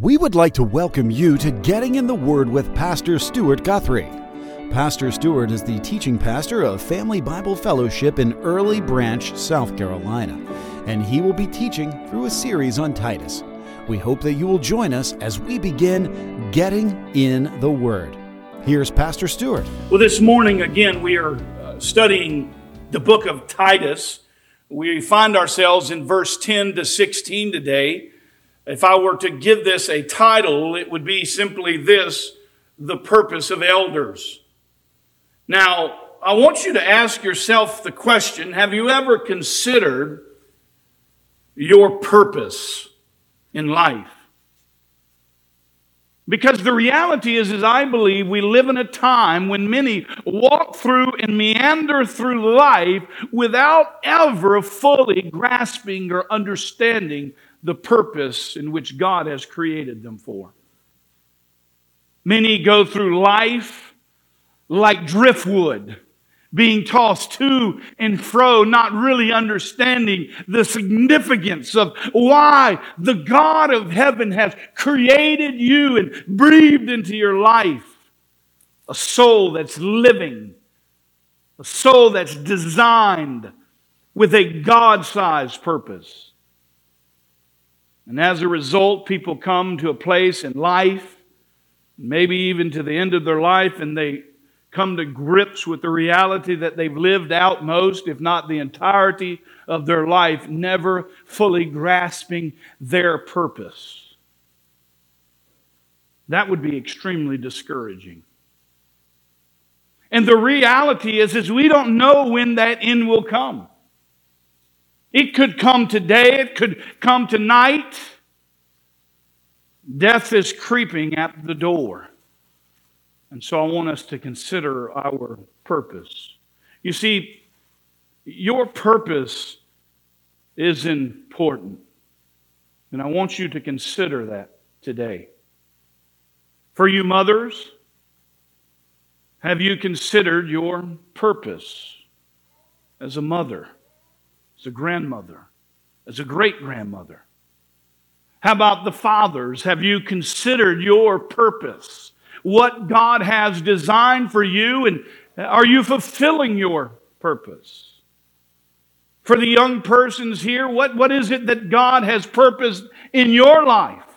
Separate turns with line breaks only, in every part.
We would like to welcome you to Getting in the Word with Pastor Stuart Guthrie. Pastor Stuart is the teaching pastor of Family Bible Fellowship in Early Branch, South Carolina, and he will be teaching through a series on Titus. We hope that you will join us as we begin Getting in the Word. Here's Pastor Stuart.
Well, this morning, again, we are uh, studying the book of Titus. We find ourselves in verse 10 to 16 today. If I were to give this a title, it would be simply this The Purpose of Elders. Now, I want you to ask yourself the question Have you ever considered your purpose in life? Because the reality is, is I believe we live in a time when many walk through and meander through life without ever fully grasping or understanding the purpose in which God has created them for. Many go through life like driftwood, being tossed to and fro, not really understanding the significance of why the God of heaven has created you and breathed into your life a soul that's living, a soul that's designed with a God sized purpose. And as a result, people come to a place in life, maybe even to the end of their life, and they come to grips with the reality that they've lived out most, if not the entirety of their life, never fully grasping their purpose. That would be extremely discouraging. And the reality is, is we don't know when that end will come. It could come today, it could come tonight. Death is creeping at the door. And so I want us to consider our purpose. You see, your purpose is important. And I want you to consider that today. For you mothers, have you considered your purpose as a mother? As a grandmother, as a great grandmother? How about the fathers? Have you considered your purpose? What God has designed for you, and are you fulfilling your purpose? For the young persons here, what, what is it that God has purposed in your life?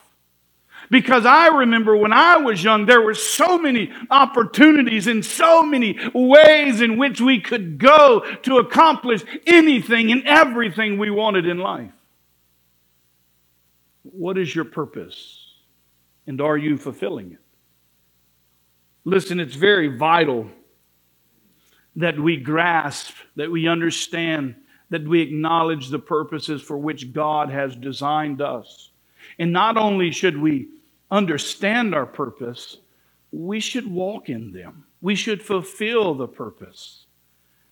Because I remember when I was young, there were so many opportunities and so many ways in which we could go to accomplish anything and everything we wanted in life. What is your purpose? And are you fulfilling it? Listen, it's very vital that we grasp, that we understand, that we acknowledge the purposes for which God has designed us. And not only should we understand our purpose, we should walk in them. We should fulfill the purpose.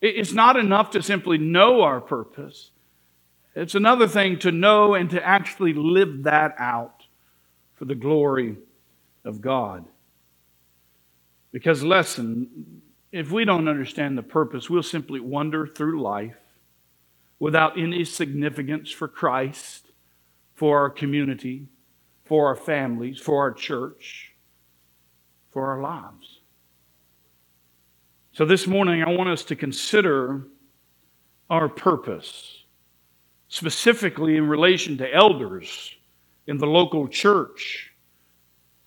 It's not enough to simply know our purpose. It's another thing to know and to actually live that out for the glory of God. Because, lesson, if we don't understand the purpose, we'll simply wander through life without any significance for Christ, for our community, for our families, for our church, for our lives. So this morning, I want us to consider our purpose, specifically in relation to elders in the local church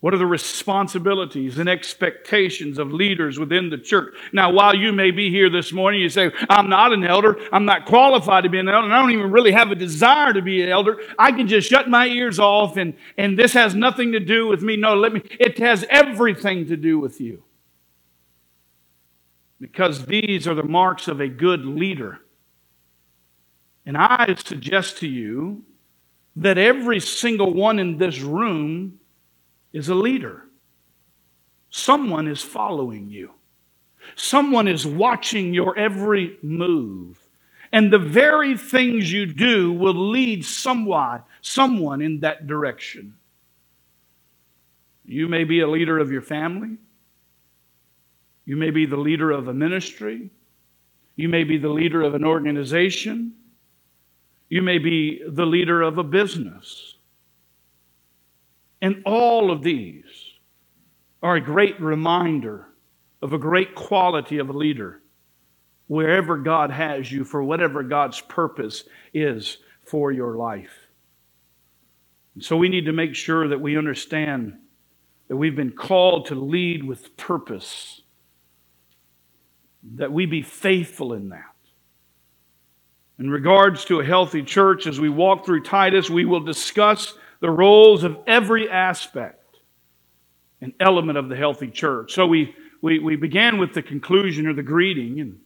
what are the responsibilities and expectations of leaders within the church? Now, while you may be here this morning, you say, I'm not an elder. I'm not qualified to be an elder. And I don't even really have a desire to be an elder. I can just shut my ears off and, and this has nothing to do with me. No, let me, it has everything to do with you. Because these are the marks of a good leader. And I suggest to you that every single one in this room is a leader. Someone is following you. Someone is watching your every move. And the very things you do will lead someone, someone in that direction. You may be a leader of your family. You may be the leader of a ministry. You may be the leader of an organization. You may be the leader of a business. And all of these are a great reminder of a great quality of a leader wherever God has you for whatever God's purpose is for your life. And so we need to make sure that we understand that we've been called to lead with purpose, that we be faithful in that. In regards to a healthy church, as we walk through Titus, we will discuss the roles of every aspect and element of the healthy church. So we, we, we began with the conclusion or the greeting and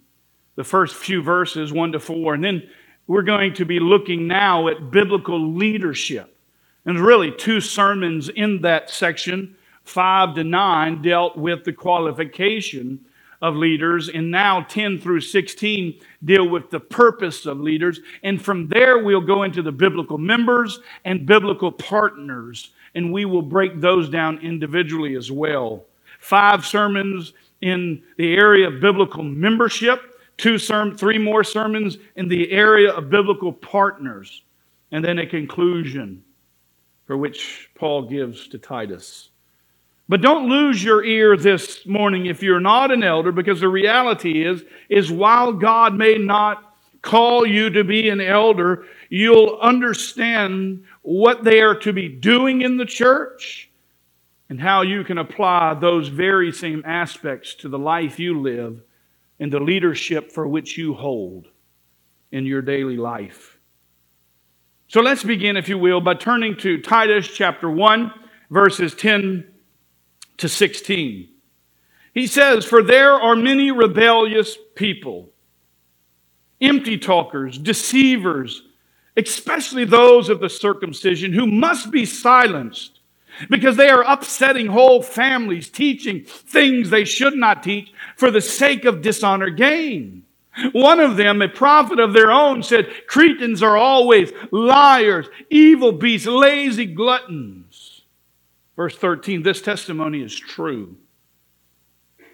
the first few verses, 1 to 4, and then we're going to be looking now at biblical leadership. And really, two sermons in that section, 5 to 9, dealt with the qualification of leaders, and now 10 through 16 deal with the purpose of leaders. And from there, we'll go into the biblical members and biblical partners, and we will break those down individually as well. Five sermons in the area of biblical membership, two serm- three more sermons in the area of biblical partners, and then a conclusion for which Paul gives to Titus. But don't lose your ear this morning if you're not an elder, because the reality is, is while God may not call you to be an elder, you'll understand what they are to be doing in the church and how you can apply those very same aspects to the life you live and the leadership for which you hold in your daily life. So let's begin, if you will, by turning to Titus chapter 1, verses 10 to 16. He says, For there are many rebellious people, empty talkers, deceivers, especially those of the circumcision, who must be silenced because they are upsetting whole families, teaching things they should not teach for the sake of dishonor gain. One of them, a prophet of their own, said, Cretans are always liars, evil beasts, lazy gluttons. Verse 13 this testimony is true.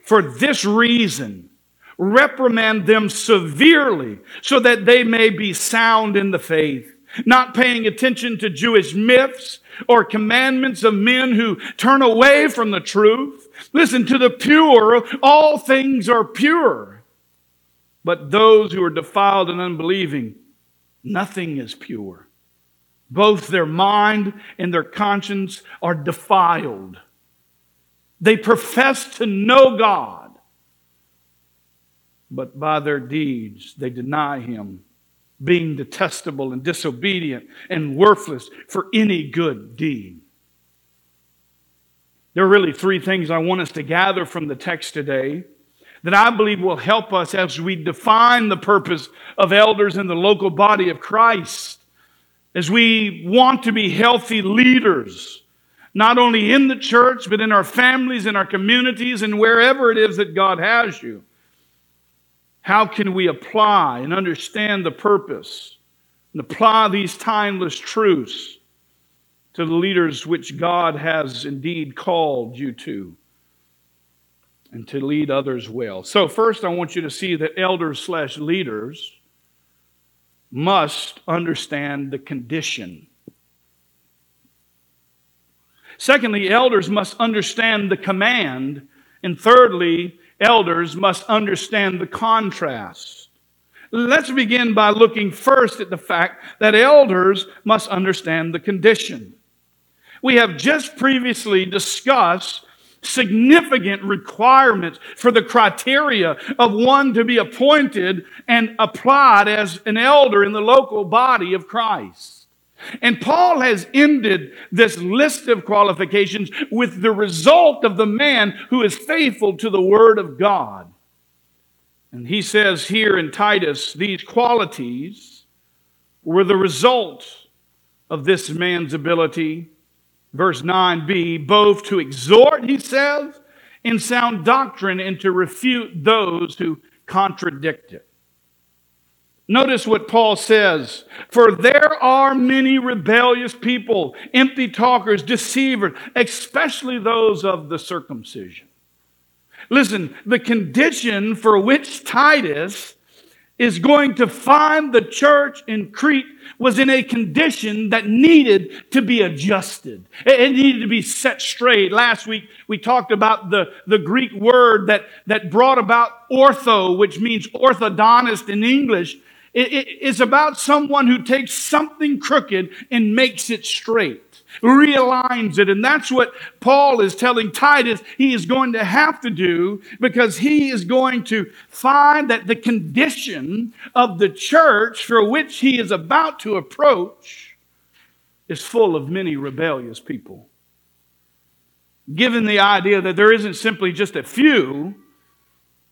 For this reason, reprimand them severely so that they may be sound in the faith, not paying attention to Jewish myths or commandments of men who turn away from the truth. Listen, to the pure, all things are pure. But those who are defiled and unbelieving, nothing is pure. Both their mind and their conscience are defiled. They profess to know God, but by their deeds they deny Him, being detestable and disobedient and worthless for any good deed. There are really three things I want us to gather from the text today that I believe will help us as we define the purpose of elders in the local body of Christ as we want to be healthy leaders, not only in the church, but in our families, in our communities, and wherever it is that God has you. How can we apply and understand the purpose and apply these timeless truths to the leaders which God has indeed called you to and to lead others well? So, first, I want you to see that elders slash leaders must understand the condition. Secondly, elders must understand the command. And thirdly, elders must understand the contrast. Let's begin by looking first at the fact that elders must understand the condition. We have just previously discussed significant requirements for the criteria of one to be appointed and applied as an elder in the local body of Christ. And Paul has ended this list of qualifications with the result of the man who is faithful to the Word of God. And he says here in Titus, these qualities were the result of this man's ability verse 9b, both to exhort, he says, in sound doctrine and to refute those who contradict it. Notice what Paul says. For there are many rebellious people, empty talkers, deceivers, especially those of the circumcision. Listen, the condition for which Titus is going to find the church in Crete was in a condition that needed to be adjusted. It needed to be set straight. Last week we talked about the, the Greek word that, that brought about ortho, which means orthodontist in English. It, it, it's about someone who takes something crooked and makes it straight realigns it. And that's what Paul is telling Titus he is going to have to do because he is going to find that the condition of the church for which he is about to approach is full of many rebellious people. Given the idea that there isn't simply just a few,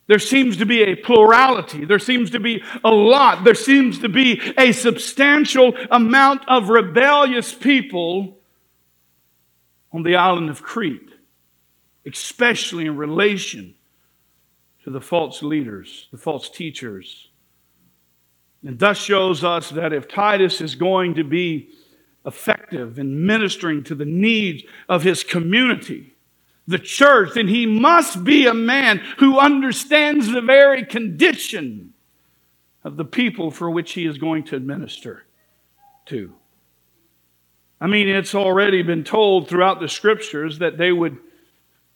there seems to be a plurality. There seems to be a lot. There seems to be a substantial amount of rebellious people on the island of Crete, especially in relation to the false leaders, the false teachers. And thus shows us that if Titus is going to be effective in ministering to the needs of his community, the church, then he must be a man who understands the very condition of the people for which he is going to administer to. I mean, it's already been told throughout the scriptures that they would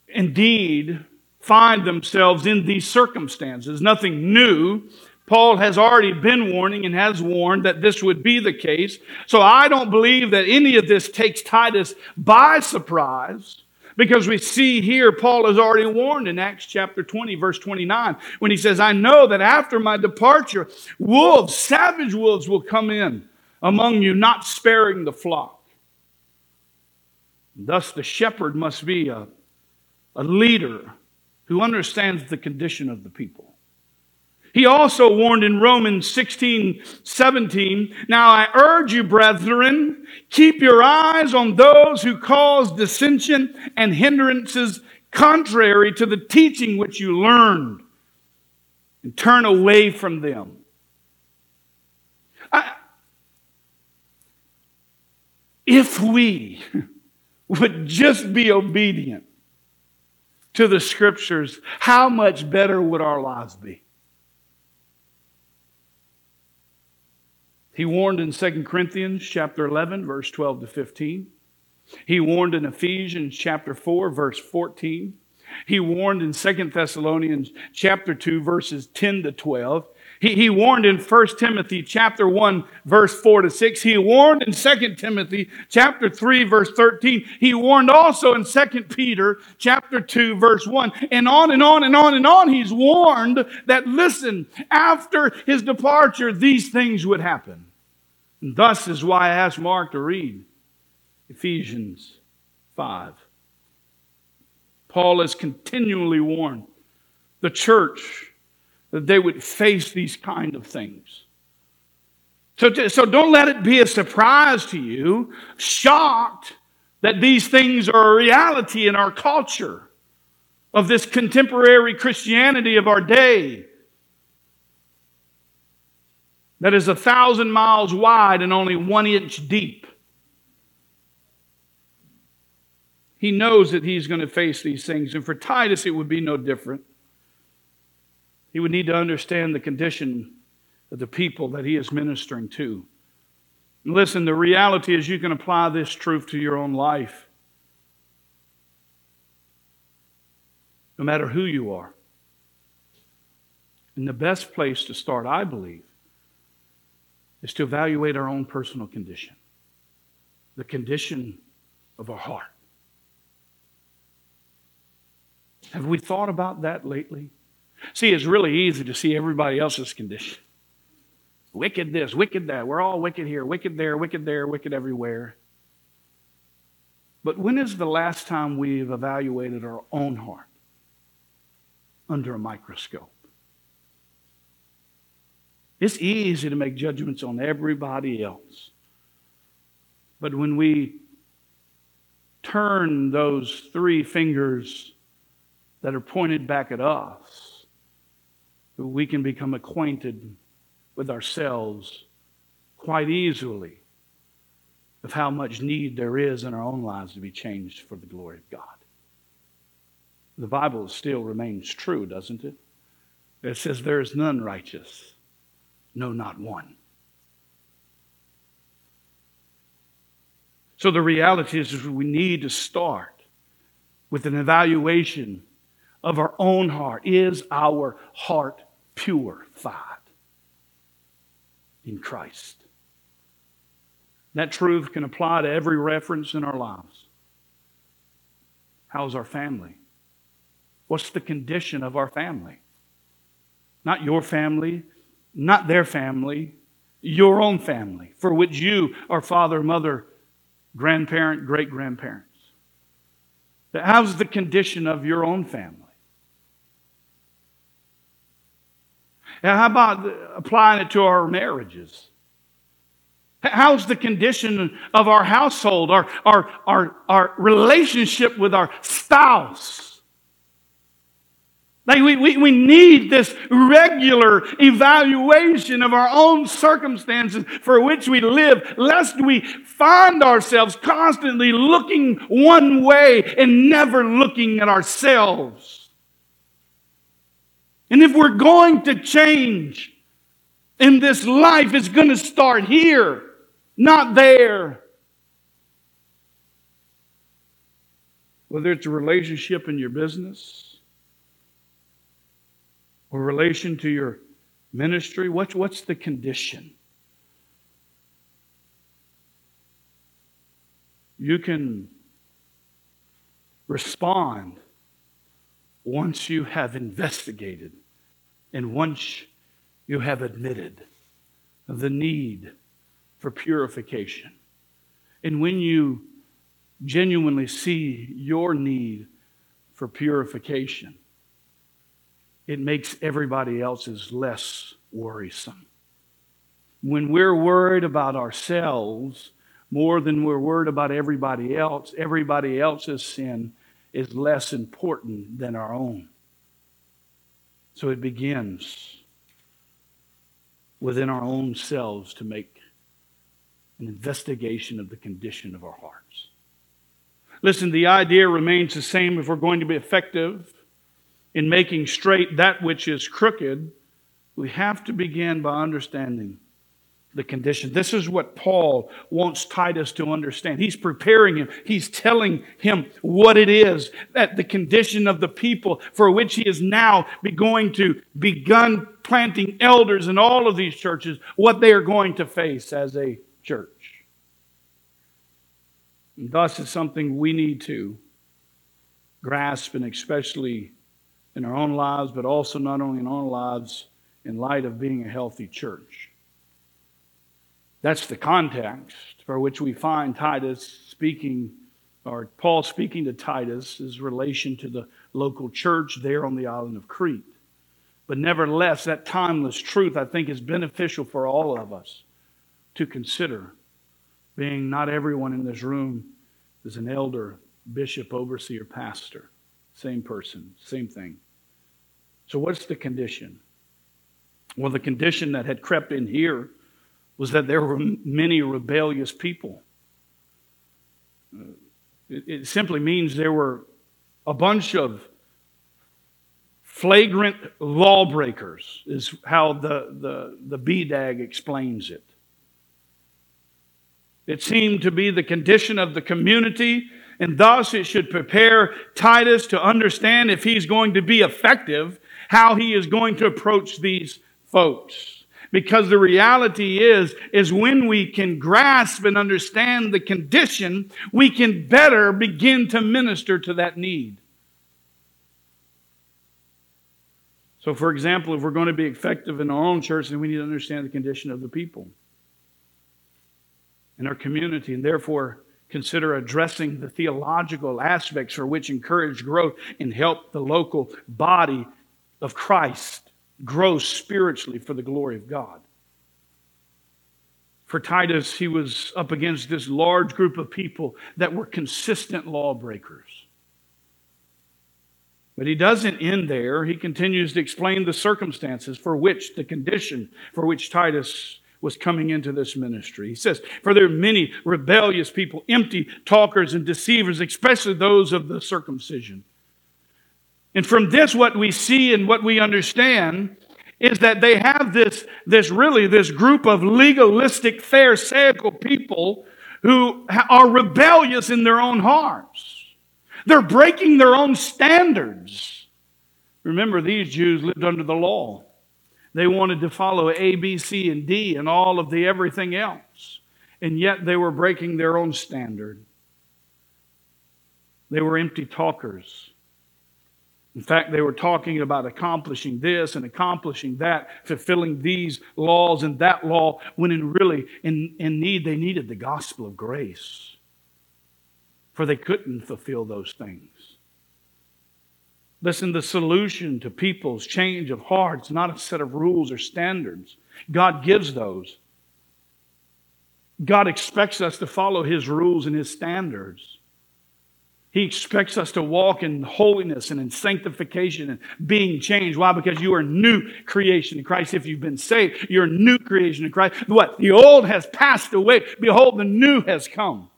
indeed find themselves in these circumstances. Nothing new. Paul has already been warning and has warned that this would be the case. So I don't believe that any of this takes Titus by surprise. Because we see here, Paul has already warned in Acts chapter 20, verse 29, when he says, I know that after my departure, wolves, savage wolves will come in among you, not sparing the flock. Thus, the shepherd must be a, a leader who understands the condition of the people. He also warned in Romans 16, 17, Now I urge you, brethren, keep your eyes on those who cause dissension and hindrances contrary to the teaching which you learned, and turn away from them. I, if we would just be obedient to the scriptures, how much better would our lives be? He warned in 2 Corinthians chapter 11 verse 12 to 15. He warned in Ephesians chapter 4 verse 14. He warned in 2 Thessalonians chapter 2 verses 10 to 12. He, he warned in 1 Timothy chapter 1, verse 4 to 6. He warned in 2 Timothy chapter 3, verse 13. He warned also in 2 Peter chapter 2, verse 1. And on and on and on and on, he's warned that, listen, after his departure, these things would happen. And thus is why I asked Mark to read Ephesians 5. Paul is continually warned the church that they would face these kind of things. So, so don't let it be a surprise to you, shocked that these things are a reality in our culture of this contemporary Christianity of our day that is a thousand miles wide and only one inch deep. He knows that he's going to face these things, and for Titus, it would be no different. He would need to understand the condition of the people that he is ministering to. And listen, the reality is you can apply this truth to your own life. No matter who you are. And the best place to start, I believe, is to evaluate our own personal condition, the condition of our heart. Have we thought about that lately? See, it's really easy to see everybody else's condition. Wicked this, wicked that. We're all wicked here, wicked there, wicked there, wicked everywhere. But when is the last time we've evaluated our own heart under a microscope? It's easy to make judgments on everybody else. But when we turn those three fingers that are pointed back at us, we can become acquainted with ourselves quite easily of how much need there is in our own lives to be changed for the glory of God. The Bible still remains true, doesn't it? It says there is none righteous, No, not one. So the reality is, is we need to start with an evaluation of our own heart. Is our heart purified in Christ? That truth can apply to every reference in our lives. How's our family? What's the condition of our family? Not your family, not their family, your own family, for which you are father, mother, grandparent, great grandparents. How's the condition of your own family? How about applying it to our marriages? How's the condition of our household, our, our, our, our relationship with our spouse? Like we, we, we need this regular evaluation of our own circumstances for which we live, lest we find ourselves constantly looking one way and never looking at ourselves. And if we're going to change in this life, it's going to start here, not there. Whether it's a relationship in your business, or relation to your ministry? What's, what's the condition? You can respond once you have investigated and once you have admitted the need for purification. And when you genuinely see your need for purification, it makes everybody else's less worrisome. When we're worried about ourselves more than we're worried about everybody else, everybody else's sin is less important than our own. So it begins within our own selves to make an investigation of the condition of our hearts. Listen, the idea remains the same if we're going to be effective in making straight that which is crooked, we have to begin by understanding the condition. This is what Paul wants Titus to understand. He's preparing him, he's telling him what it is that the condition of the people for which he is now be going to begun planting elders in all of these churches, what they are going to face as a church. And thus, it's something we need to grasp and especially in our own lives, but also not only in our lives in light of being a healthy church. That's the context for which we find Titus speaking, or Paul speaking to Titus, his relation to the local church there on the island of Crete. But nevertheless, that timeless truth, I think, is beneficial for all of us to consider, being not everyone in this room is an elder, bishop, overseer, pastor. Same person, same thing. So, what's the condition? Well, the condition that had crept in here was that there were many rebellious people. Uh, it, simply means there were a bunch of flagrant lawbreakers, is how the, the, the BDAG explains it. It seemed to be the condition of the community, and thus it should prepare Titus to understand if he's going to be effective how he is going to approach these folks. Because the reality is, is when we can grasp and understand the condition, we can better begin to minister to that need. So, for example, if we're going to be effective in our own church, then we need to understand the condition of the people in our community, and therefore consider addressing the theological aspects for which encourage growth and help the local body of Christ grow spiritually for the glory of God. For Titus, he was up against this large group of people that were consistent lawbreakers. But he doesn't end there. He continues to explain the circumstances for which, the condition for which Titus was coming into this ministry. He says, For there are many rebellious people, empty talkers and deceivers, especially those of the circumcision. And from this, what we see and what we understand is that they have this, this really, this group of legalistic, pharisaical people who are rebellious in their own hearts. They're breaking their own standards. Remember, these Jews lived under the law. They wanted to follow A, B, C, and D and all of the everything else. And yet they were breaking their own standard. They were empty talkers. In fact, they were talking about accomplishing this and accomplishing that, fulfilling these laws and that law, when in really, in, in need, they needed the gospel of grace. For they couldn't fulfill those things. Listen, the solution to people's change of heart is not a set of rules or standards. God gives those. God expects us to follow His rules and His standards. He expects us to walk in holiness and in sanctification and being changed. Why? Because you are new creation in Christ. If you've been saved, you're a new creation in Christ. What? The old has passed away. Behold, the new has come.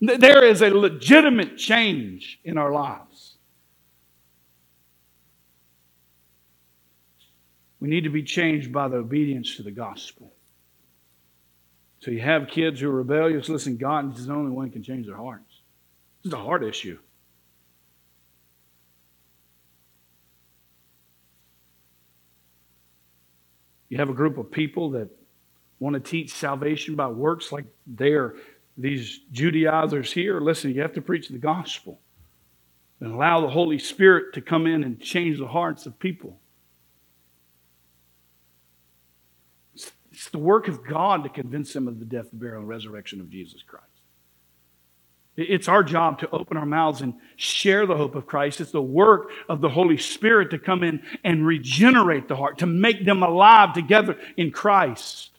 There is a legitimate change in our lives. We need to be changed by the obedience to the gospel. So you have kids who are rebellious. Listen, God is the only one who can change their heart. This is a hard issue. You have a group of people that want to teach salvation by works like they're these Judaizers here. Listen, you have to preach the gospel and allow the Holy Spirit to come in and change the hearts of people. It's the work of God to convince them of the death, burial, and resurrection of Jesus Christ. It's our job to open our mouths and share the hope of Christ. It's the work of the Holy Spirit to come in and regenerate the heart, to make them alive together in Christ.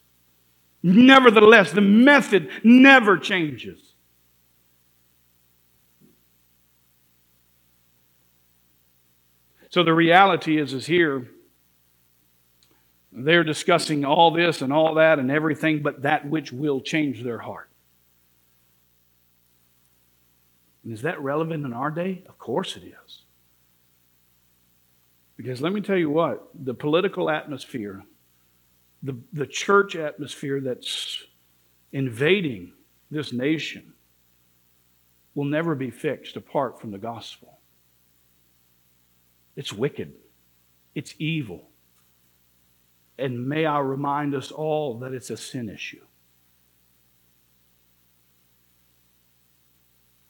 Nevertheless, the method never changes. So the reality is, is here, they're discussing all this and all that and everything but that which will change their heart. And is that relevant in our day? Of course it is. Because let me tell you what, the political atmosphere, the, the church atmosphere that's invading this nation will never be fixed apart from the gospel. It's wicked, it's evil. And may I remind us all that it's a sin issue.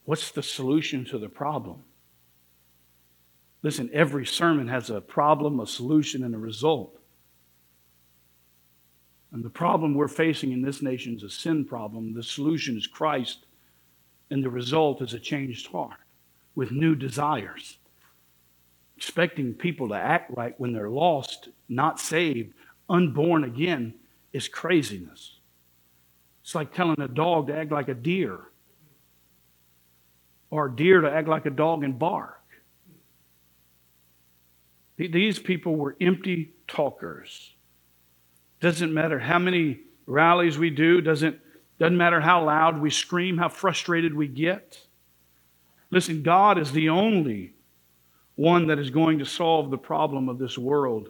What's the solution to the problem? Listen, every sermon has a problem, a solution, and a result. And the problem we're facing in this nation is a sin problem. The solution is Christ, and the result is a changed heart with new desires. Expecting people to act right when they're lost, not saved, unborn again is craziness. It's like telling a dog to act like a deer or a deer to act like a dog and bark. These people were empty talkers. Doesn't matter how many rallies we do, doesn't, doesn't matter how loud we scream, how frustrated we get. Listen, God is the only one that is going to solve the problem of this world.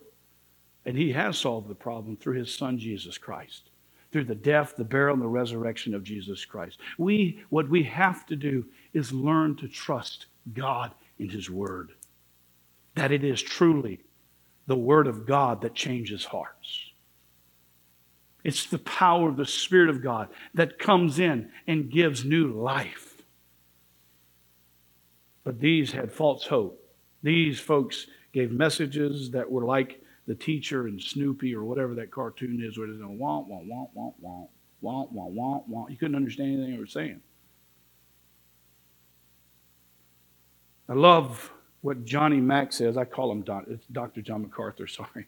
And He has solved the problem through His Son, Jesus Christ, through the death, the burial, and the resurrection of Jesus Christ. We, what we have to do is learn to trust God in His Word. That it is truly the Word of God that changes hearts. It's the power of the Spirit of God that comes in and gives new life. But these had false hope. These folks gave messages that were like the teacher and Snoopy or whatever that cartoon is, where it's going womp, womp, womp, womp, womp, womp, womp, womp. You couldn't understand anything they were saying. I love what Johnny Mack says. I call him Don, it's Dr. John MacArthur, sorry.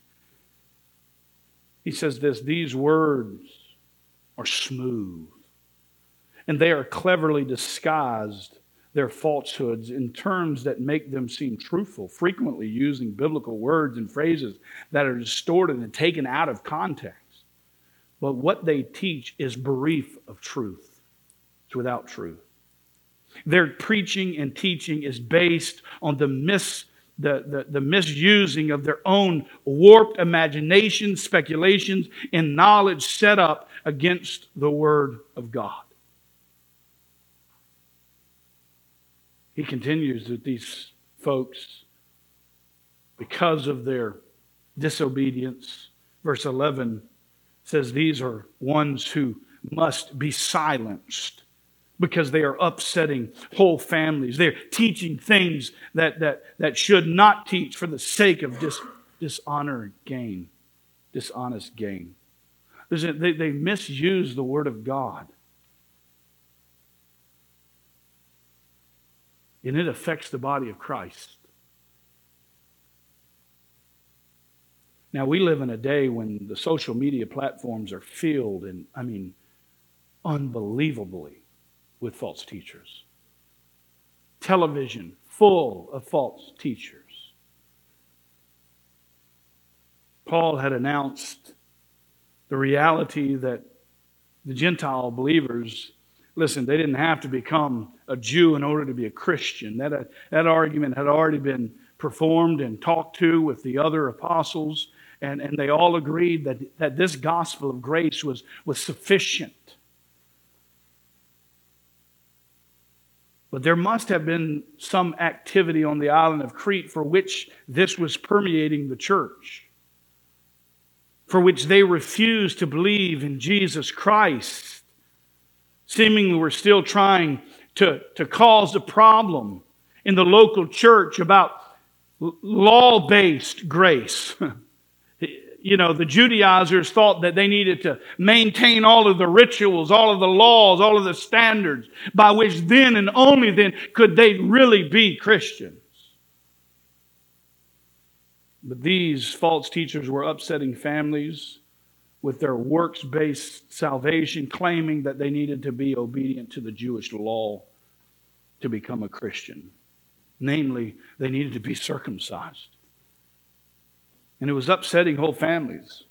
He says this these words are smooth, and they are cleverly disguised their falsehoods in terms that make them seem truthful, frequently using biblical words and phrases that are distorted and taken out of context. But what they teach is brief of truth. It's without truth. Their preaching and teaching is based on the the, the, the misusing of their own warped imagination, speculations, and knowledge set up against the Word of God. He continues that these folks, because of their disobedience, verse 11 says, These are ones who must be silenced because they are upsetting whole families. They're teaching things that, that, that should not teach for the sake of dis, dishonor gain, dishonest gain. They, they misuse the Word of God. And it affects the body of Christ. Now, we live in a day when the social media platforms are filled, and I mean, unbelievably with false teachers. Television full of false teachers. Paul had announced the reality that the Gentile believers, listen, they didn't have to become a Jew in order to be a Christian. That, that argument had already been performed and talked to with the other apostles, and, and they all agreed that, that this gospel of grace was, was sufficient. But there must have been some activity on the island of Crete for which this was permeating the church, for which they refused to believe in Jesus Christ. Seemingly, were still trying to, to cause a problem in the local church about law based grace. you know, the Judaizers thought that they needed to maintain all of the rituals, all of the laws, all of the standards by which then and only then could they really be Christians. But these false teachers were upsetting families with their works based salvation, claiming that they needed to be obedient to the Jewish law to become a Christian. Namely, they needed to be circumcised and it was upsetting whole families.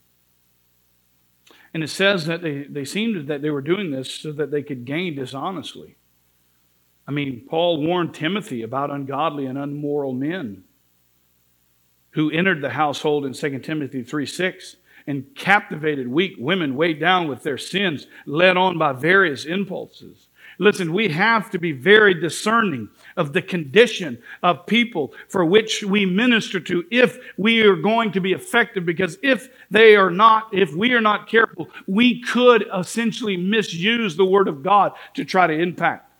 And it says that they, they seemed that they were doing this so that they could gain dishonestly. I mean, Paul warned Timothy about ungodly and unmoral men who entered the household in 2 Timothy 3 6 and captivated weak women weighed down with their sins, led on by various impulses. Listen, we have to be very discerning of the condition of people for which we minister to if we are going to be effective because if they are not, if we are not careful, we could essentially misuse the Word of God to try to impact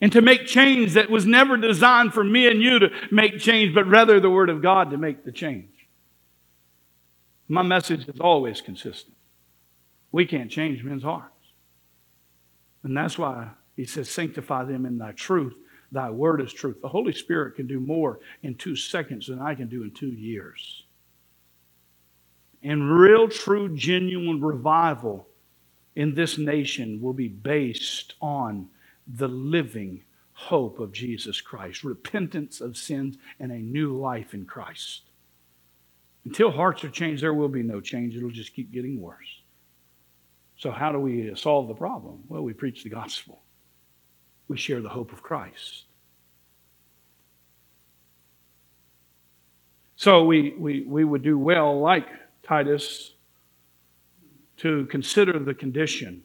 and to make change that was never designed for me and you to make change, but rather the Word of God to make the change. My message is always consistent. We can't change men's hearts. And that's why he says, Sanctify them in thy truth. Thy word is truth. The Holy Spirit can do more in two seconds than I can do in two years. And real, true, genuine revival in this nation will be based on the living hope of Jesus Christ, repentance of sins, and a new life in Christ. Until hearts are changed, there will be no change. It'll just keep getting worse. So, how do we solve the problem? Well, we preach the gospel, we share the hope of Christ. So, we, we, we would do well, like Titus, to consider the condition.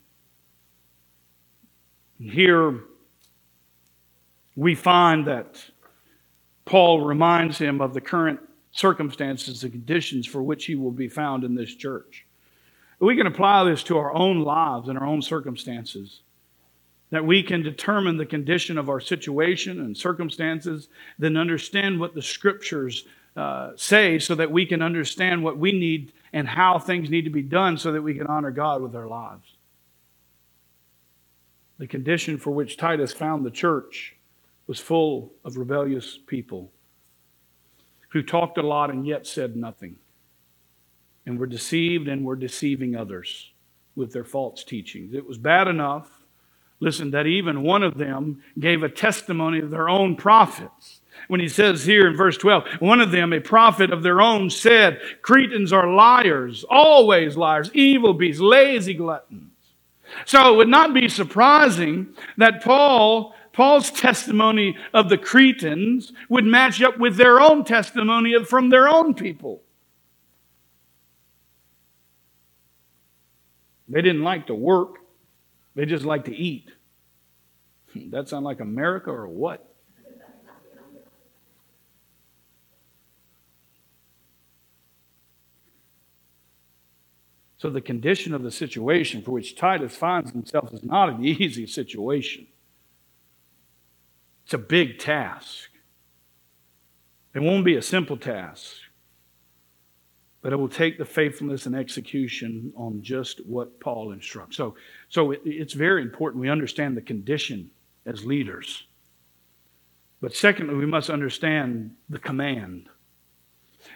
Here, we find that Paul reminds him of the current circumstances and conditions for which he will be found in this church. We can apply this to our own lives and our own circumstances. That we can determine the condition of our situation and circumstances, then understand what the scriptures uh, say so that we can understand what we need and how things need to be done so that we can honor God with our lives. The condition for which Titus found the church was full of rebellious people who talked a lot and yet said nothing and were deceived and were deceiving others with their false teachings. It was bad enough, listen, that even one of them gave a testimony of their own prophets. When he says here in verse 12, one of them, a prophet of their own, said, Cretans are liars, always liars, evil beasts, lazy gluttons. So it would not be surprising that Paul Paul's testimony of the Cretans would match up with their own testimony from their own people. They didn't like to work, they just liked to eat. Hmm, that sound like America or what? So, the condition of the situation for which Titus finds himself is not an easy situation. It's a big task. It won't be a simple task, but it will take the faithfulness and execution on just what Paul instructs. So, so it, it's very important we understand the condition as leaders. But secondly, we must understand the command.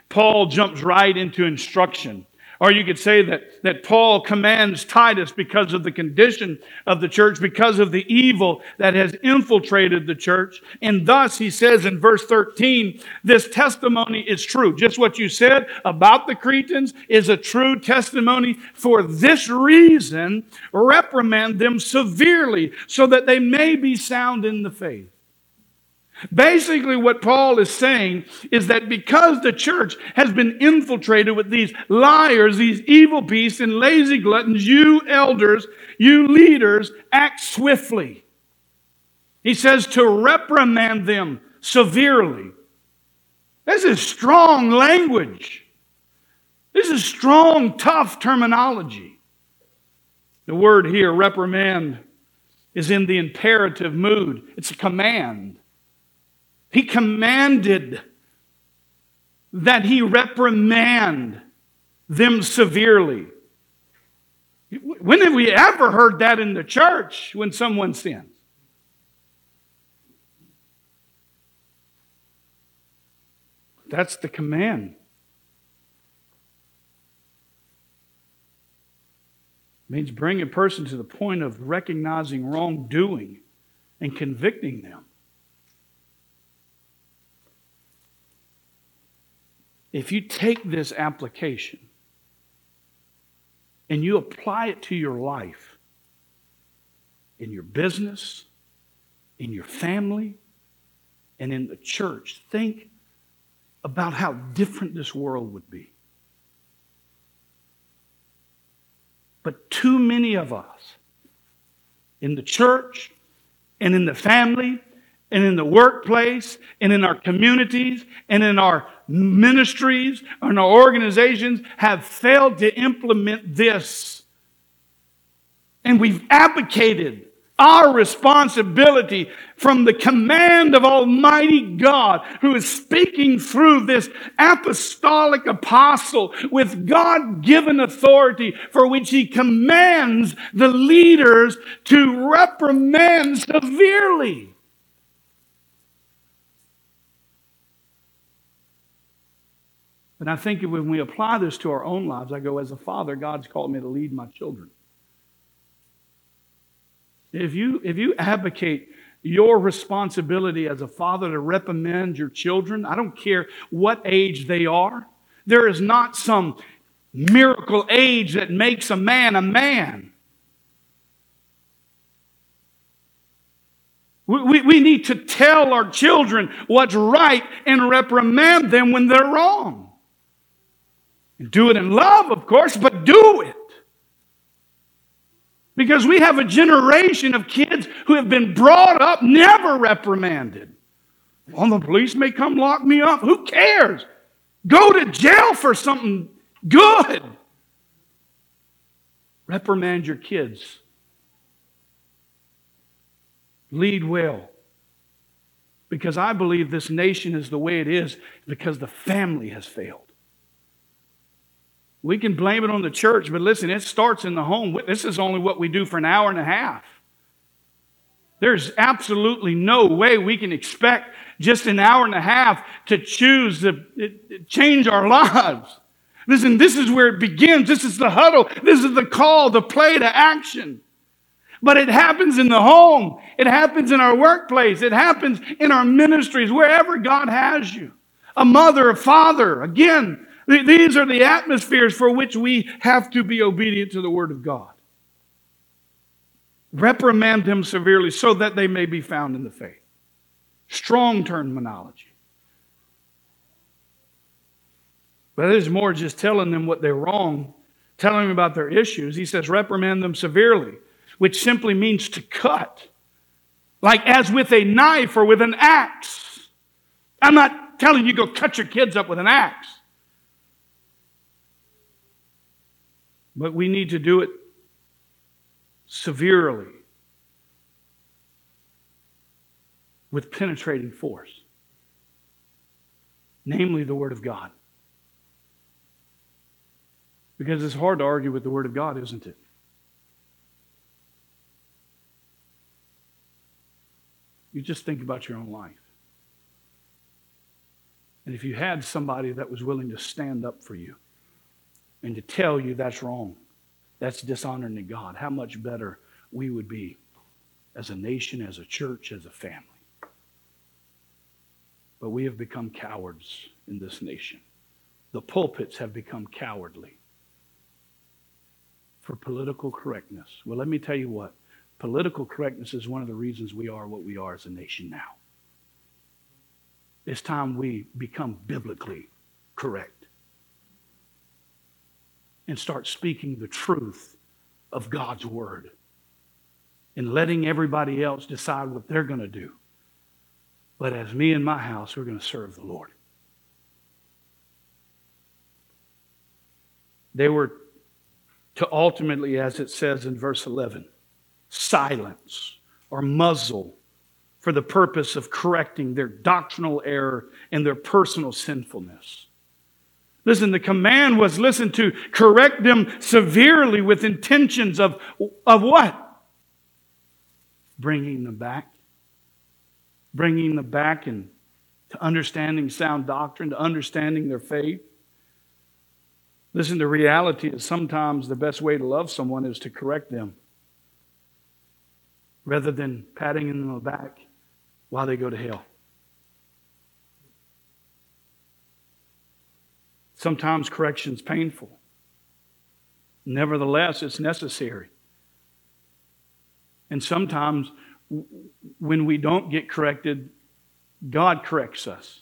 Paul jumps right into instruction. Or you could say that, that Paul commands Titus because of the condition of the church, because of the evil that has infiltrated the church. And thus, he says in verse 13, this testimony is true. Just what you said about the Cretans is a true testimony. For this reason, reprimand them severely so that they may be sound in the faith. Basically, what Paul is saying is that because the church has been infiltrated with these liars, these evil beasts, and lazy gluttons, you elders, you leaders, act swiftly. He says to reprimand them severely. This is strong language. This is strong, tough terminology. The word here, reprimand, is in the imperative mood, it's a command. He commanded that he reprimand them severely. When have we ever heard that in the church when someone sins? That's the command. It means bring a person to the point of recognizing wrongdoing and convicting them. If you take this application and you apply it to your life, in your business, in your family, and in the church, think about how different this world would be. But too many of us in the church and in the family and in the workplace and in our communities and in our ministries and our organizations have failed to implement this. And we've abdicated our responsibility from the command of Almighty God, who is speaking through this apostolic apostle with God given authority for which he commands the leaders to reprimand severely. And I think when we apply this to our own lives, I go, as a father, God's called me to lead my children. If you, if you advocate your responsibility as a father to reprimand your children, I don't care what age they are, there is not some miracle age that makes a man a man. We, we, we need to tell our children what's right and reprimand them when they're wrong. Do it in love, of course, but do it. Because we have a generation of kids who have been brought up never reprimanded. Well, the police may come lock me up. Who cares? Go to jail for something good. Reprimand your kids. Lead well. Because I believe this nation is the way it is because the family has failed. We can blame it on the church, but listen, it starts in the home. This is only what we do for an hour and a half. There's absolutely no way we can expect just an hour and a half to choose to change our lives. Listen, this is where it begins. This is the huddle. This is the call, the play to action. But it happens in the home. It happens in our workplace. It happens in our ministries, wherever God has you. A mother, a father, again, these are the atmospheres for which we have to be obedient to the Word of God. reprimand them severely so that they may be found in the faith. Strong terminology. But it is more just telling them what they're wrong, telling them about their issues. He says, reprimand them severely, which simply means to cut, like as with a knife or with an axe. I'm not telling you go cut your kids up with an axe. But we need to do it severely with penetrating force, namely the Word of God. Because it's hard to argue with the Word of God, isn't it? You just think about your own life. And if you had somebody that was willing to stand up for you and to tell you that's wrong, that's dishonoring to God, how much better we would be as a nation, as a church, as a family. But we have become cowards in this nation. The pulpits have become cowardly for political correctness. Well, let me tell you what political correctness is one of the reasons we are what we are as a nation now. It's time we become biblically correct and start speaking the truth of God's word and letting everybody else decide what they're going to do. But as me and my house, we're going to serve the Lord. They were to ultimately, as it says in verse 11, silence or muzzle for the purpose of correcting their doctrinal error and their personal sinfulness. Listen, the command was listen to correct them severely with intentions of, of what? Bringing them back. Bringing them back and to understanding sound doctrine, to understanding their faith. Listen, the reality is sometimes the best way to love someone is to correct them rather than patting them on the back while they go to hell. Sometimes correction is painful. Nevertheless, it's necessary. And sometimes when we don't get corrected, God corrects us.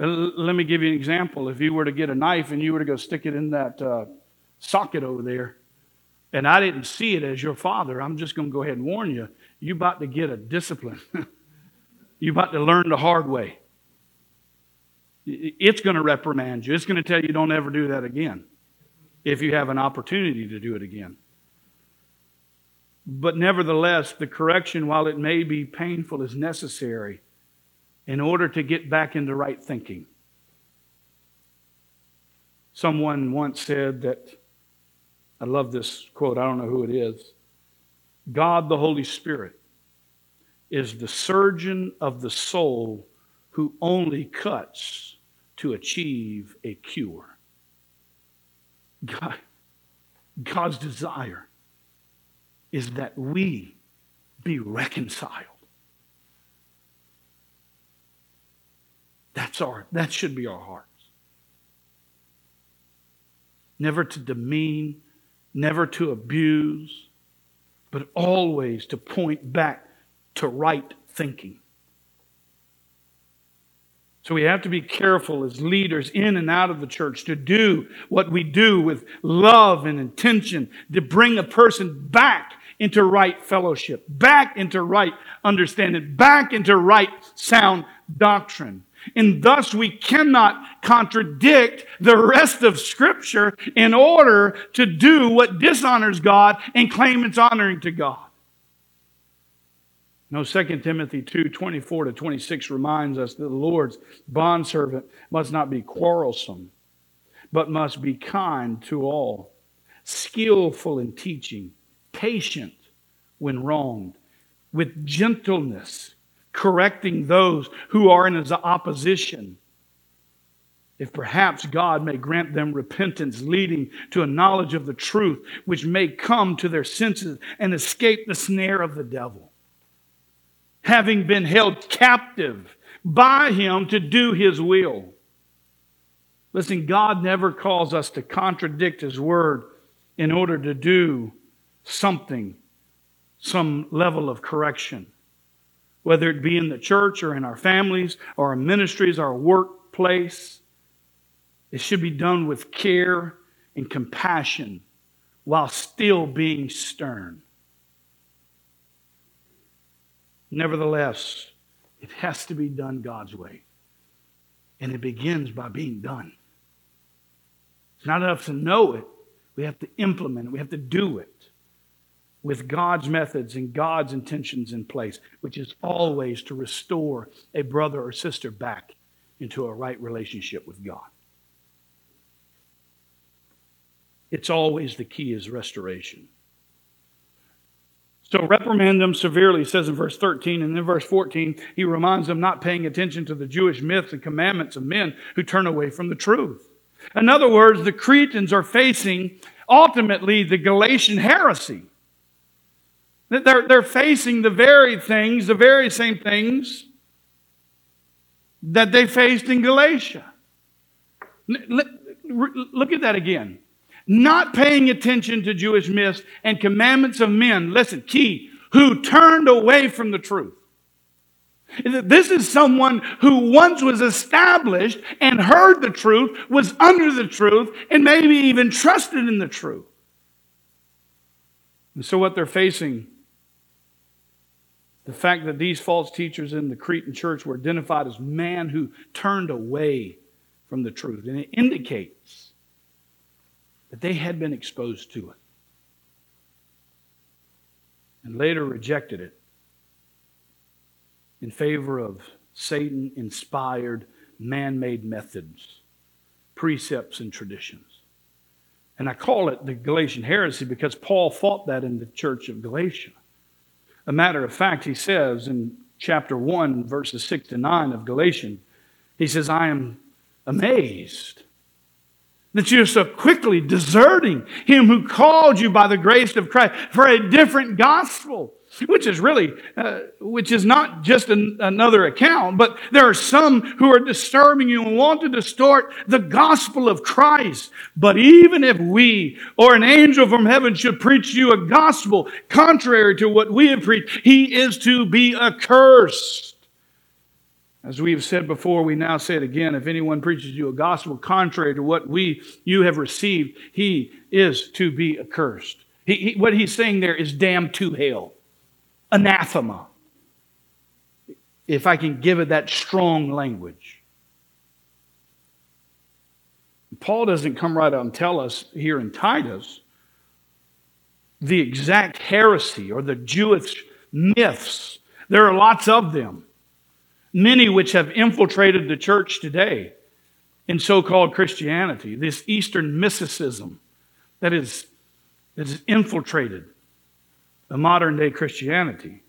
Let me give you an example. If you were to get a knife and you were to go stick it in that uh, socket over there, and I didn't see it as your father, I'm just going to go ahead and warn you. You're about to get a discipline. You're about to learn the hard way. It's going to reprimand you. It's going to tell you don't ever do that again if you have an opportunity to do it again. But nevertheless, the correction, while it may be painful, is necessary in order to get back into right thinking. Someone once said that, I love this quote, I don't know who it is. God the Holy Spirit is the surgeon of the soul who only cuts to achieve a cure. God, God's desire is that we be reconciled. That's our, that should be our hearts. Never to demean, never to abuse, but always to point back to right thinking. So we have to be careful as leaders in and out of the church to do what we do with love and intention to bring a person back into right fellowship, back into right understanding, back into right sound doctrine. And thus we cannot contradict the rest of Scripture in order to do what dishonors God and claim it's honoring to God. No, 2 Timothy 2 24 to 26 reminds us that the Lord's bondservant must not be quarrelsome, but must be kind to all, skillful in teaching, patient when wronged, with gentleness correcting those who are in his opposition. If perhaps God may grant them repentance leading to a knowledge of the truth, which may come to their senses and escape the snare of the devil. Having been held captive by him to do his will. Listen, God never calls us to contradict his word in order to do something some level of correction, whether it be in the church or in our families or our ministries, our workplace. It should be done with care and compassion while still being stern. Nevertheless, it has to be done God's way. And it begins by being done. It's not enough to know it, we have to implement it, we have to do it with God's methods and God's intentions in place, which is always to restore a brother or sister back into a right relationship with God. It's always the key is restoration. So reprimand them severely, says in verse 13. And then verse 14, he reminds them not paying attention to the Jewish myths and commandments of men who turn away from the truth. In other words, the Cretans are facing ultimately the Galatian heresy. They're, they're facing the very things, the very same things that they faced in Galatia. Look at that again not paying attention to Jewish myths and commandments of men, listen, key, who turned away from the truth. This is someone who once was established and heard the truth, was under the truth, and maybe even trusted in the truth. And so, what they're facing, the fact that these false teachers in the Cretan church were identified as man who turned away from the truth. And it indicates that they had been exposed to it and later rejected it in favor of Satan inspired man made methods, precepts, and traditions. And I call it the Galatian heresy because Paul fought that in the church of Galatia. A matter of fact, he says in chapter 1, verses 6 to 9 of Galatians, he says, I am amazed that you're so quickly deserting him who called you by the grace of Christ for a different gospel which is really uh, which is not just an, another account but there are some who are disturbing you and want to distort the gospel of christ. But even if we or an angel from heaven should preach you a gospel contrary to what we have preached he is to be accursed as we have said before, we now say it again. If anyone preaches you a gospel contrary to what we you have received, he is to be accursed. He, he, what he's saying there is damned to hell, anathema. If I can give it that strong language. Paul doesn't come right out and tell us here in Titus the exact heresy or the Jewish myths. There are lots of them many which have infiltrated the church today in so called Christianity, this Eastern mysticism that is, that is infiltrated the modern day Christianity.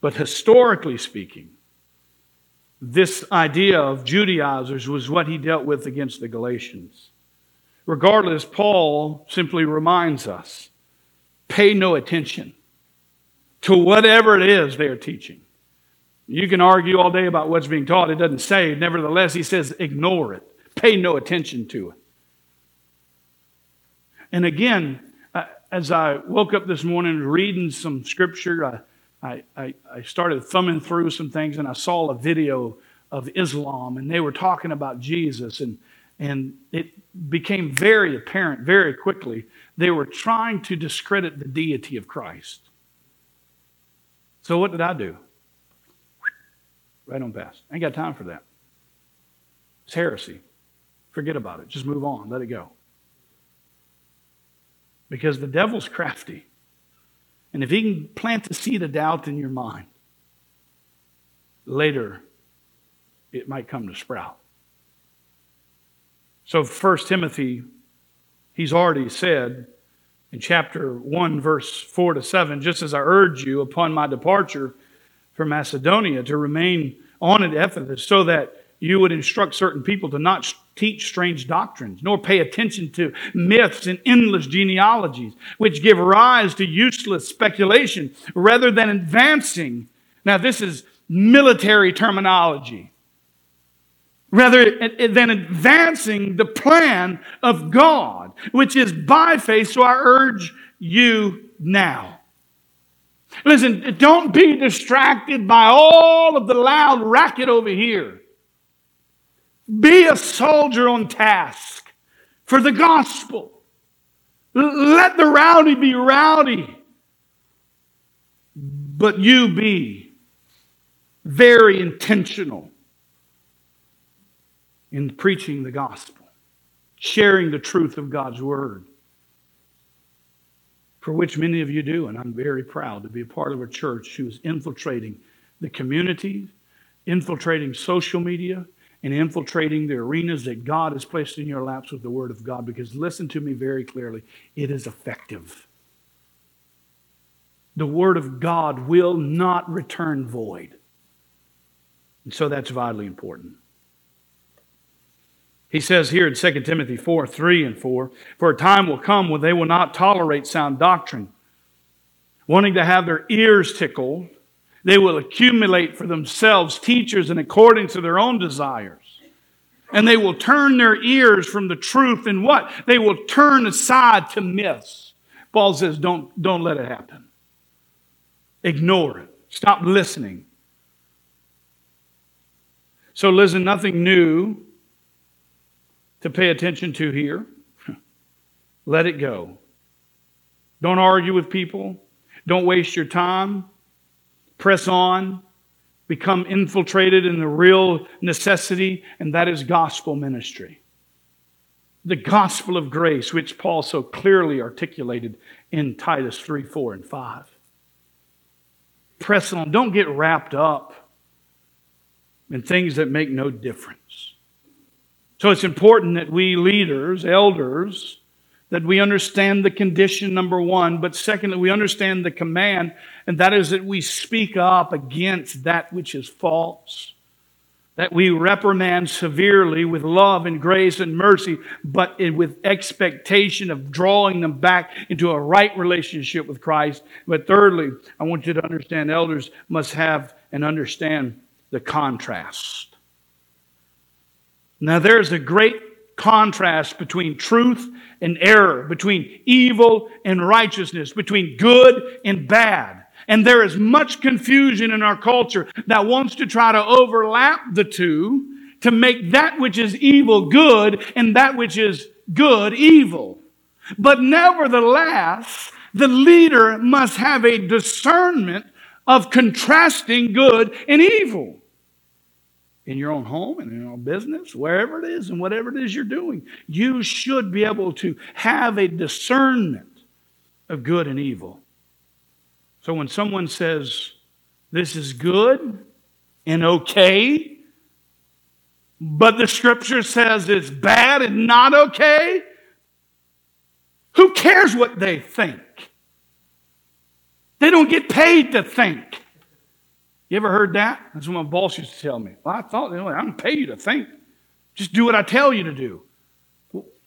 But historically speaking, this idea of Judaizers was what he dealt with against the Galatians. Regardless, Paul simply reminds us pay no attention to whatever it is they are teaching. You can argue all day about what's being taught. It doesn't say. Nevertheless, he says, ignore it. Pay no attention to it. And again, uh, as I woke up this morning reading some scripture, I, I, I started thumbing through some things and I saw a video of Islam and they were talking about Jesus and, and it became very apparent very quickly they were trying to discredit the deity of Christ. So what did I do? Right on past. I ain't got time for that. It's heresy. Forget about it. Just move on. Let it go. Because the devil's crafty. And if he can plant the seed of doubt in your mind, later it might come to sprout. So, First Timothy, he's already said in chapter 1, verse 4 to 7, just as I urge you upon my departure from Macedonia to remain on at Ephesus so that you would instruct certain people to not teach strange doctrines, nor pay attention to myths and endless genealogies, which give rise to useless speculation rather than advancing. Now, this is military terminology. Rather than advancing the plan of God, which is by faith, so I urge you now. Listen, don't be distracted by all of the loud racket over here. Be a soldier on task for the gospel. Let the rowdy be rowdy, but you be very intentional in preaching the gospel, sharing the truth of God's word, for which many of you do. And I'm very proud to be a part of a church who is infiltrating the community, infiltrating social media, and infiltrating the arenas that God has placed in your laps with the Word of God. Because listen to me very clearly, it is effective. The Word of God will not return void. And so that's vitally important. He says here in 2 Timothy 4 3 and 4 For a time will come when they will not tolerate sound doctrine, wanting to have their ears tickled they will accumulate for themselves teachers in accordance to their own desires. And they will turn their ears from the truth and what? They will turn aside to myths. Paul says, don't, don't let it happen. Ignore it. Stop listening. So, listen, nothing new to pay attention to here. Let it go. Don't argue with people. Don't waste your time press on, become infiltrated in the real necessity, and that is gospel ministry. The gospel of grace, which Paul so clearly articulated in Titus 3, 4, and 5. Press on. Don't get wrapped up in things that make no difference. So it's important that we leaders, elders, that we understand the condition, number one, but secondly, we understand the command, and that is that we speak up against that which is false. That we reprimand severely with love and grace and mercy, but with expectation of drawing them back into a right relationship with Christ. But thirdly, I want you to understand elders must have and understand the contrast. Now, there's a great contrast between truth and error, between evil and righteousness, between good and bad. And there is much confusion in our culture that wants to try to overlap the two to make that which is evil good and that which is good evil. But nevertheless, the leader must have a discernment of contrasting good and evil in your own home and in your own business, wherever it is and whatever it is you're doing. You should be able to have a discernment of good and evil. So when someone says, this is good and okay, but the scripture says it's bad and not okay, who cares what they think? They don't get paid to think. You ever heard that? That's what my boss used to tell me. Well, I thought, you know, I don't pay you to think. Just do what I tell you to do.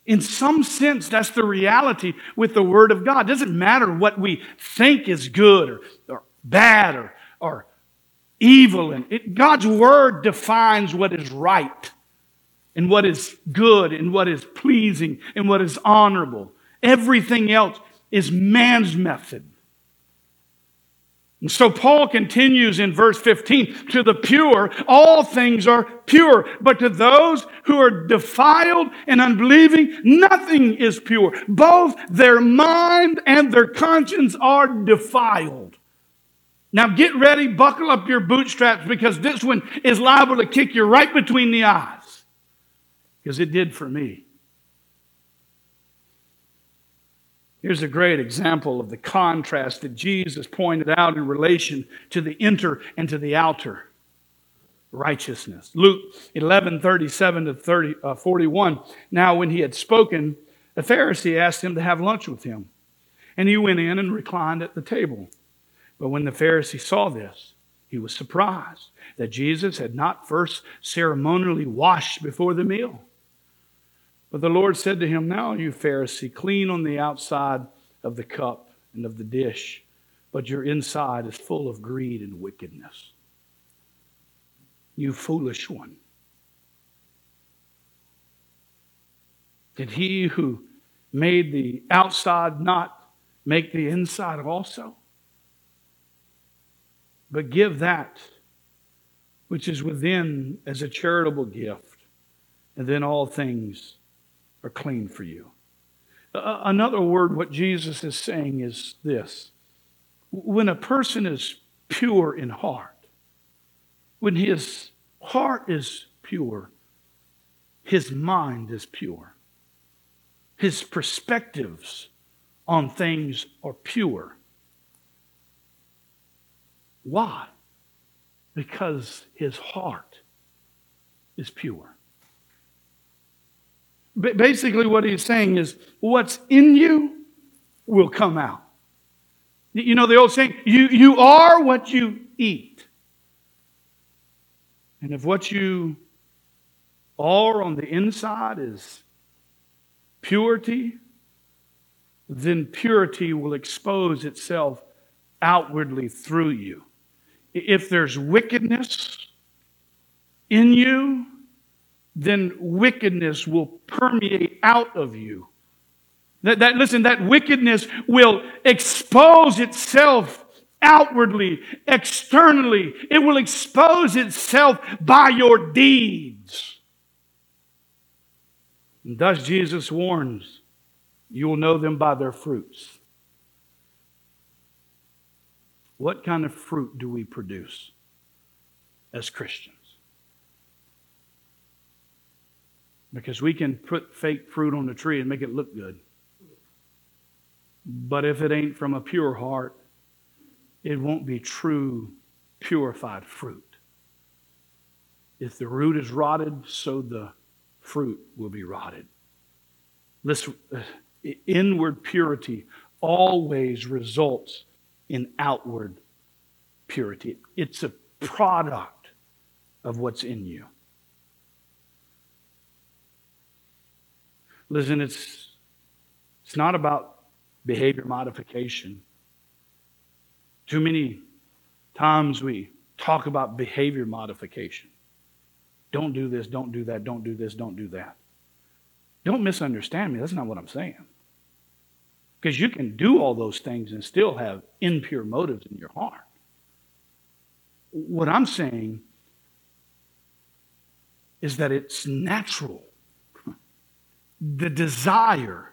In some sense, that's the reality with the Word of God. It doesn't matter what we think is good or, or bad or, or evil. And it, God's Word defines what is right and what is good and what is pleasing and what is honorable. Everything else is man's method. So Paul continues in verse 15 to the pure, all things are pure, but to those who are defiled and unbelieving, nothing is pure. Both their mind and their conscience are defiled. Now get ready, buckle up your bootstraps because this one is liable to kick you right between the eyes. Because it did for me. Here's a great example of the contrast that Jesus pointed out in relation to the inner and to the outer righteousness. Luke 11 37 to 30, uh, 41. Now, when he had spoken, a Pharisee asked him to have lunch with him. And he went in and reclined at the table. But when the Pharisee saw this, he was surprised that Jesus had not first ceremonially washed before the meal. But the Lord said to him, Now, you Pharisee, clean on the outside of the cup and of the dish, but your inside is full of greed and wickedness. You foolish one. Did he who made the outside not make the inside also? but give that which is within as a charitable gift, and then all things are clean for you. Another word, what Jesus is saying is this when a person is pure in heart, when his heart is pure, his mind is pure. His perspectives on things are pure. Why? Because his heart is pure. Basically, what he's saying is what's in you will come out. You know the old saying, you, you are what you eat. And if what you are on the inside is purity, then purity will expose itself outwardly through you. If there's wickedness in you, then wickedness will permeate out of you. That, that, listen, that wickedness will expose itself outwardly, externally. It will expose itself by your deeds. And thus Jesus warns, you will know them by their fruits. What kind of fruit do we produce as Christians? Because we can put fake fruit on the tree and make it look good. But if it ain't from a pure heart, it won't be true, purified fruit. If the root is rotted, so the fruit will be rotted. This uh, inward purity always results in outward purity. It's a product of what's in you. Listen, it's, it's not about behavior modification. Too many times we talk about behavior modification. Don't do this, don't do that, don't do this, don't do that. Don't misunderstand me. That's not what I'm saying. Because you can do all those things and still have impure motives in your heart. What I'm saying is that it's natural. The desire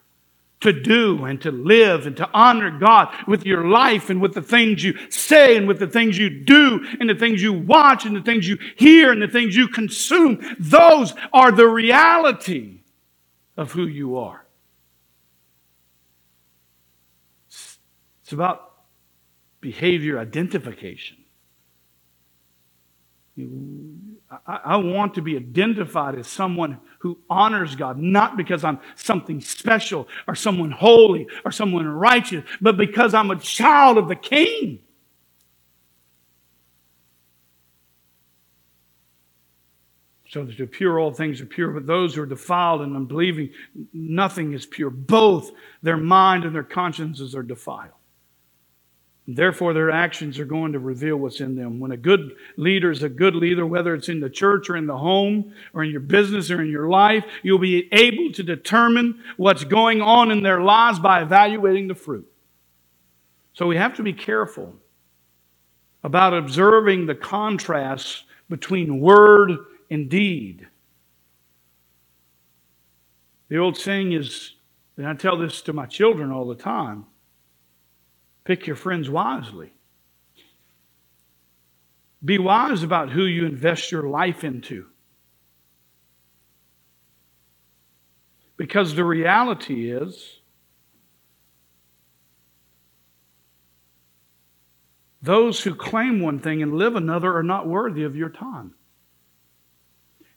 to do and to live and to honor God with your life and with the things you say and with the things you do and the things you watch and the things you hear and the things you consume. Those are the reality of who you are. It's about behavior identification. I, I, want to be identified as someone who honors God, not because I'm something special or someone holy or someone righteous, but because I'm a child of the King. So the pure, all things are pure, but those who are defiled and unbelieving, nothing is pure. Both their mind and their consciences are defiled. Therefore, their actions are going to reveal what's in them. When a good leader is a good leader, whether it's in the church or in the home or in your business or in your life, you'll be able to determine what's going on in their lives by evaluating the fruit. So we have to be careful about observing the contrast between word and deed. The old saying is, and I tell this to my children all the time Pick your friends wisely. Be wise about who you invest your life into. Because the reality is, those who claim one thing and live another are not worthy of your time.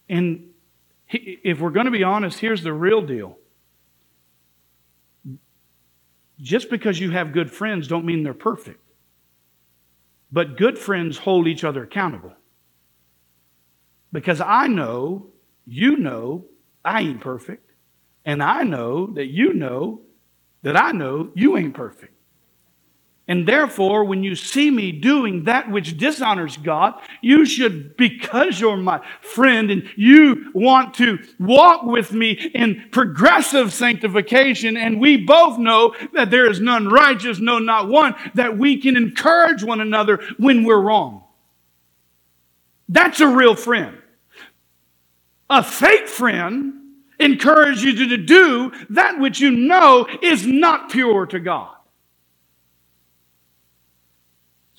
And if we're going to be honest, here's the real deal just because you have good friends don't mean they're perfect. But good friends hold each other accountable. Because I know, you know, I ain't perfect. And I know that you know that I know you ain't perfect. And therefore, when you see me doing that which dishonors God, you should, because you're my friend and you want to walk with me in progressive sanctification, and we both know that there is none righteous, no, not one, that we can encourage one another when we're wrong. That's a real friend. A fake friend encourages you to do that which you know is not pure to God.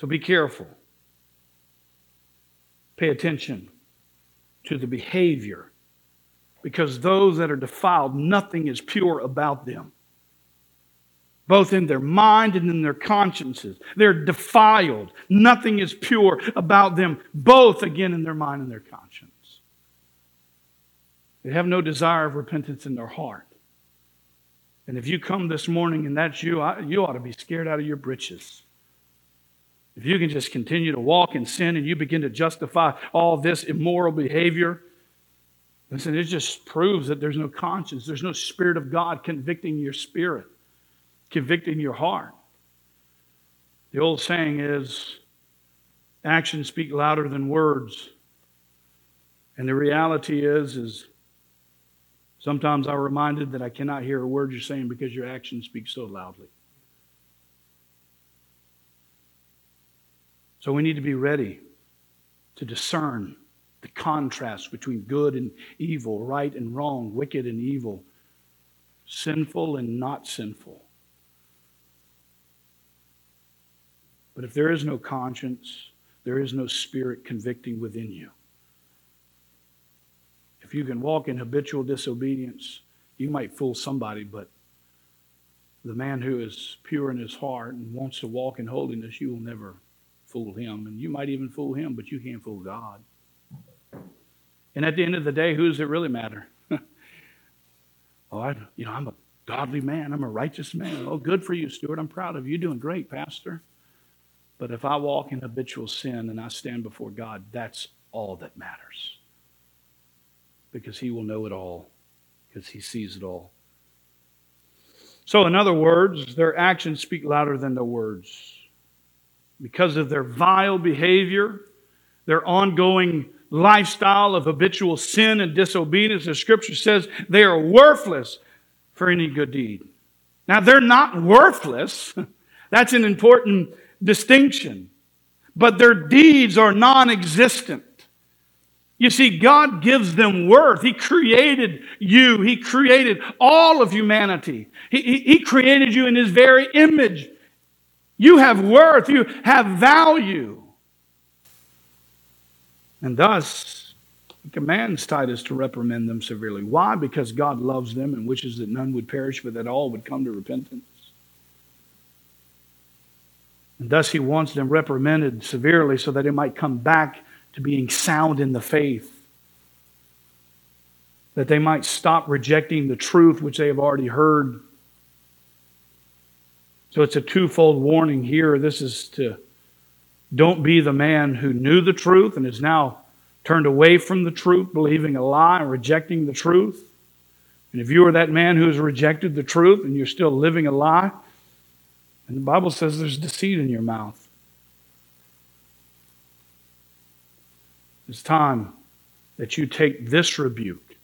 So be careful. Pay attention to the behavior because those that are defiled, nothing is pure about them, both in their mind and in their consciences. They're defiled. Nothing is pure about them, both again in their mind and their conscience. They have no desire of repentance in their heart. And if you come this morning and that's you, I, you ought to be scared out of your britches. If you can just continue to walk in sin and you begin to justify all this immoral behavior, listen, it just proves that there's no conscience. There's no Spirit of God convicting your spirit, convicting your heart. The old saying is actions speak louder than words. And the reality is, is sometimes I'm reminded that I cannot hear a word you're saying because your actions speak so loudly. So we need to be ready to discern the contrast between good and evil, right and wrong, wicked and evil, sinful and not sinful. But if there is no conscience, there is no spirit convicting within you. If you can walk in habitual disobedience, you might fool somebody, but the man who is pure in his heart and wants to walk in holiness, you will never fool him. And you might even fool him, but you can't fool God. And at the end of the day, who does it really matter? oh, I, you know, I'm a godly man. I'm a righteous man. Oh, good for you, Stuart. I'm proud of you. You're doing great, Pastor. But if I walk in habitual sin and I stand before God, that's all that matters. Because He will know it all, because He sees it all. So, in other words, their actions speak louder than their words because of their vile behavior, their ongoing lifestyle of habitual sin and disobedience, the scripture says they are worthless for any good deed. Now, they're not worthless. That's an important distinction. But their deeds are non existent. You see, God gives them worth. He created you, He created all of humanity. He, he, he created you in His very image. You have worth, you have value. And thus, he commands Titus to reprimand them severely. Why? Because God loves them and wishes that none would perish, but that all would come to repentance. And thus, he wants them reprimanded severely so that they might come back to being sound in the faith. That they might stop rejecting the truth which they have already heard so it's a twofold warning here. This is to don't be the man who knew the truth and is now turned away from the truth, believing a lie and rejecting the truth. And if you are that man who has rejected the truth and you're still living a lie, and the Bible says there's deceit in your mouth. It's time that you take this rebuke.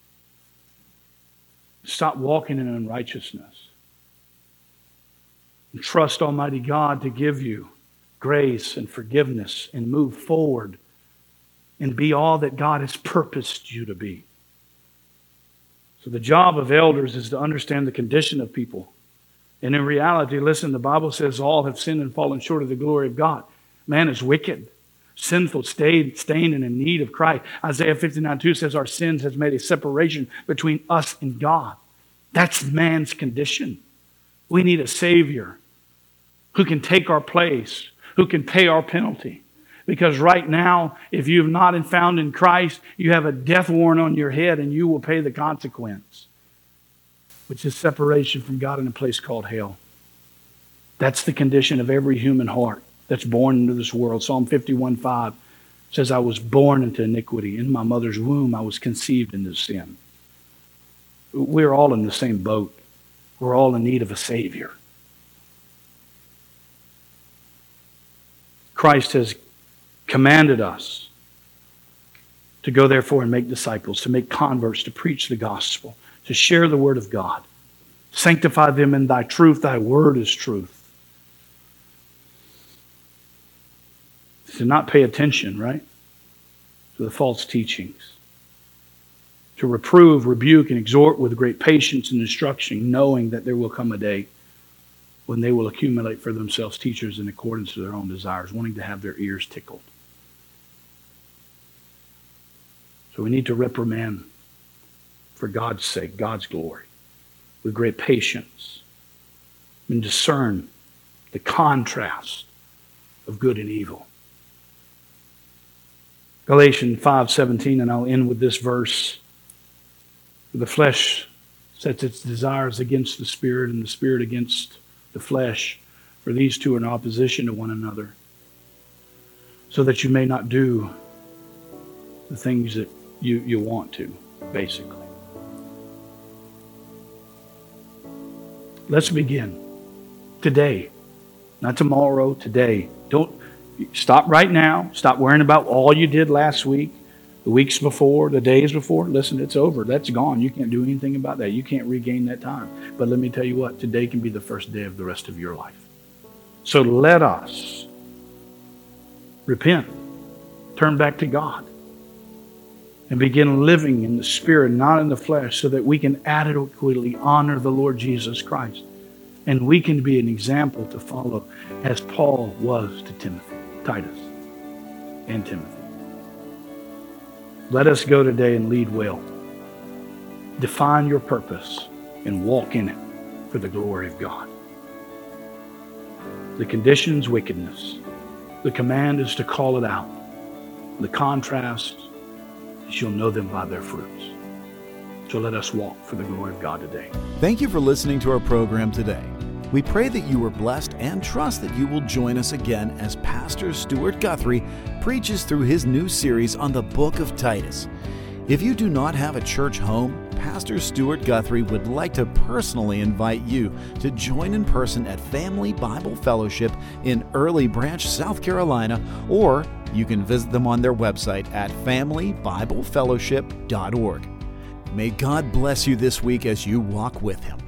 Stop walking in unrighteousness and trust Almighty God to give you grace and forgiveness and move forward and be all that God has purposed you to be. So, the job of elders is to understand the condition of people. And in reality, listen, the Bible says all have sinned and fallen short of the glory of God. Man is wicked, sinful, stained, stained and in need of Christ. Isaiah 59 2 says, Our sins has made a separation between us and God. That's man's condition. We need a Savior who can take our place, who can pay our penalty. Because right now, if you have not been found in Christ, you have a death warrant on your head and you will pay the consequence, which is separation from God in a place called hell. That's the condition of every human heart that's born into this world. Psalm 51 5 says, I was born into iniquity. In my mother's womb, I was conceived into sin. We're all in the same boat. We're all in need of a Savior. Christ has commanded us to go, therefore, and make disciples, to make converts, to preach the gospel, to share the word of God. Sanctify them in thy truth. Thy word is truth. To not pay attention, right, to the false teachings. To reprove, rebuke, and exhort with great patience and instruction, knowing that there will come a day when they will accumulate for themselves teachers in accordance to their own desires, wanting to have their ears tickled. So we need to reprimand for God's sake, God's glory with great patience and discern the contrast of good and evil. Galatians 5:17 and I'll end with this verse. The flesh sets its desires against the spirit and the spirit against the flesh, for these two are in opposition to one another, so that you may not do the things that you, you want to, basically. Let's begin today, not tomorrow, today. Don't stop right now. Stop worrying about all you did last week, the weeks before, the days before. Listen, it's over. That's gone. You can't do anything about that. You can't regain that time. But let me tell you what, today can be the first day of the rest of your life. So let us repent, turn back to God and begin living in the Spirit, not in the flesh, so that we can adequately honor the Lord Jesus Christ. And we can be an example to follow as Paul was to Timothy, Titus, and Timothy. Let us go today and lead well. Define your purpose and walk in it for the glory of God. The condition is wickedness. The command is to call it out. The contrast is you'll know them by their fruits. So let us walk for the glory of God today.
Thank you for listening to our program today. We pray that you were blessed and trust that you will join us again as Pastor Stuart Guthrie preaches through his new series on the book of Titus. If you do not have a church home, Pastor Stuart Guthrie would like to personally invite you to join in person at Family Bible Fellowship in Early Branch, South Carolina, or you can visit them on their website at familybiblefellowship.org. May God bless you this week as you walk with Him.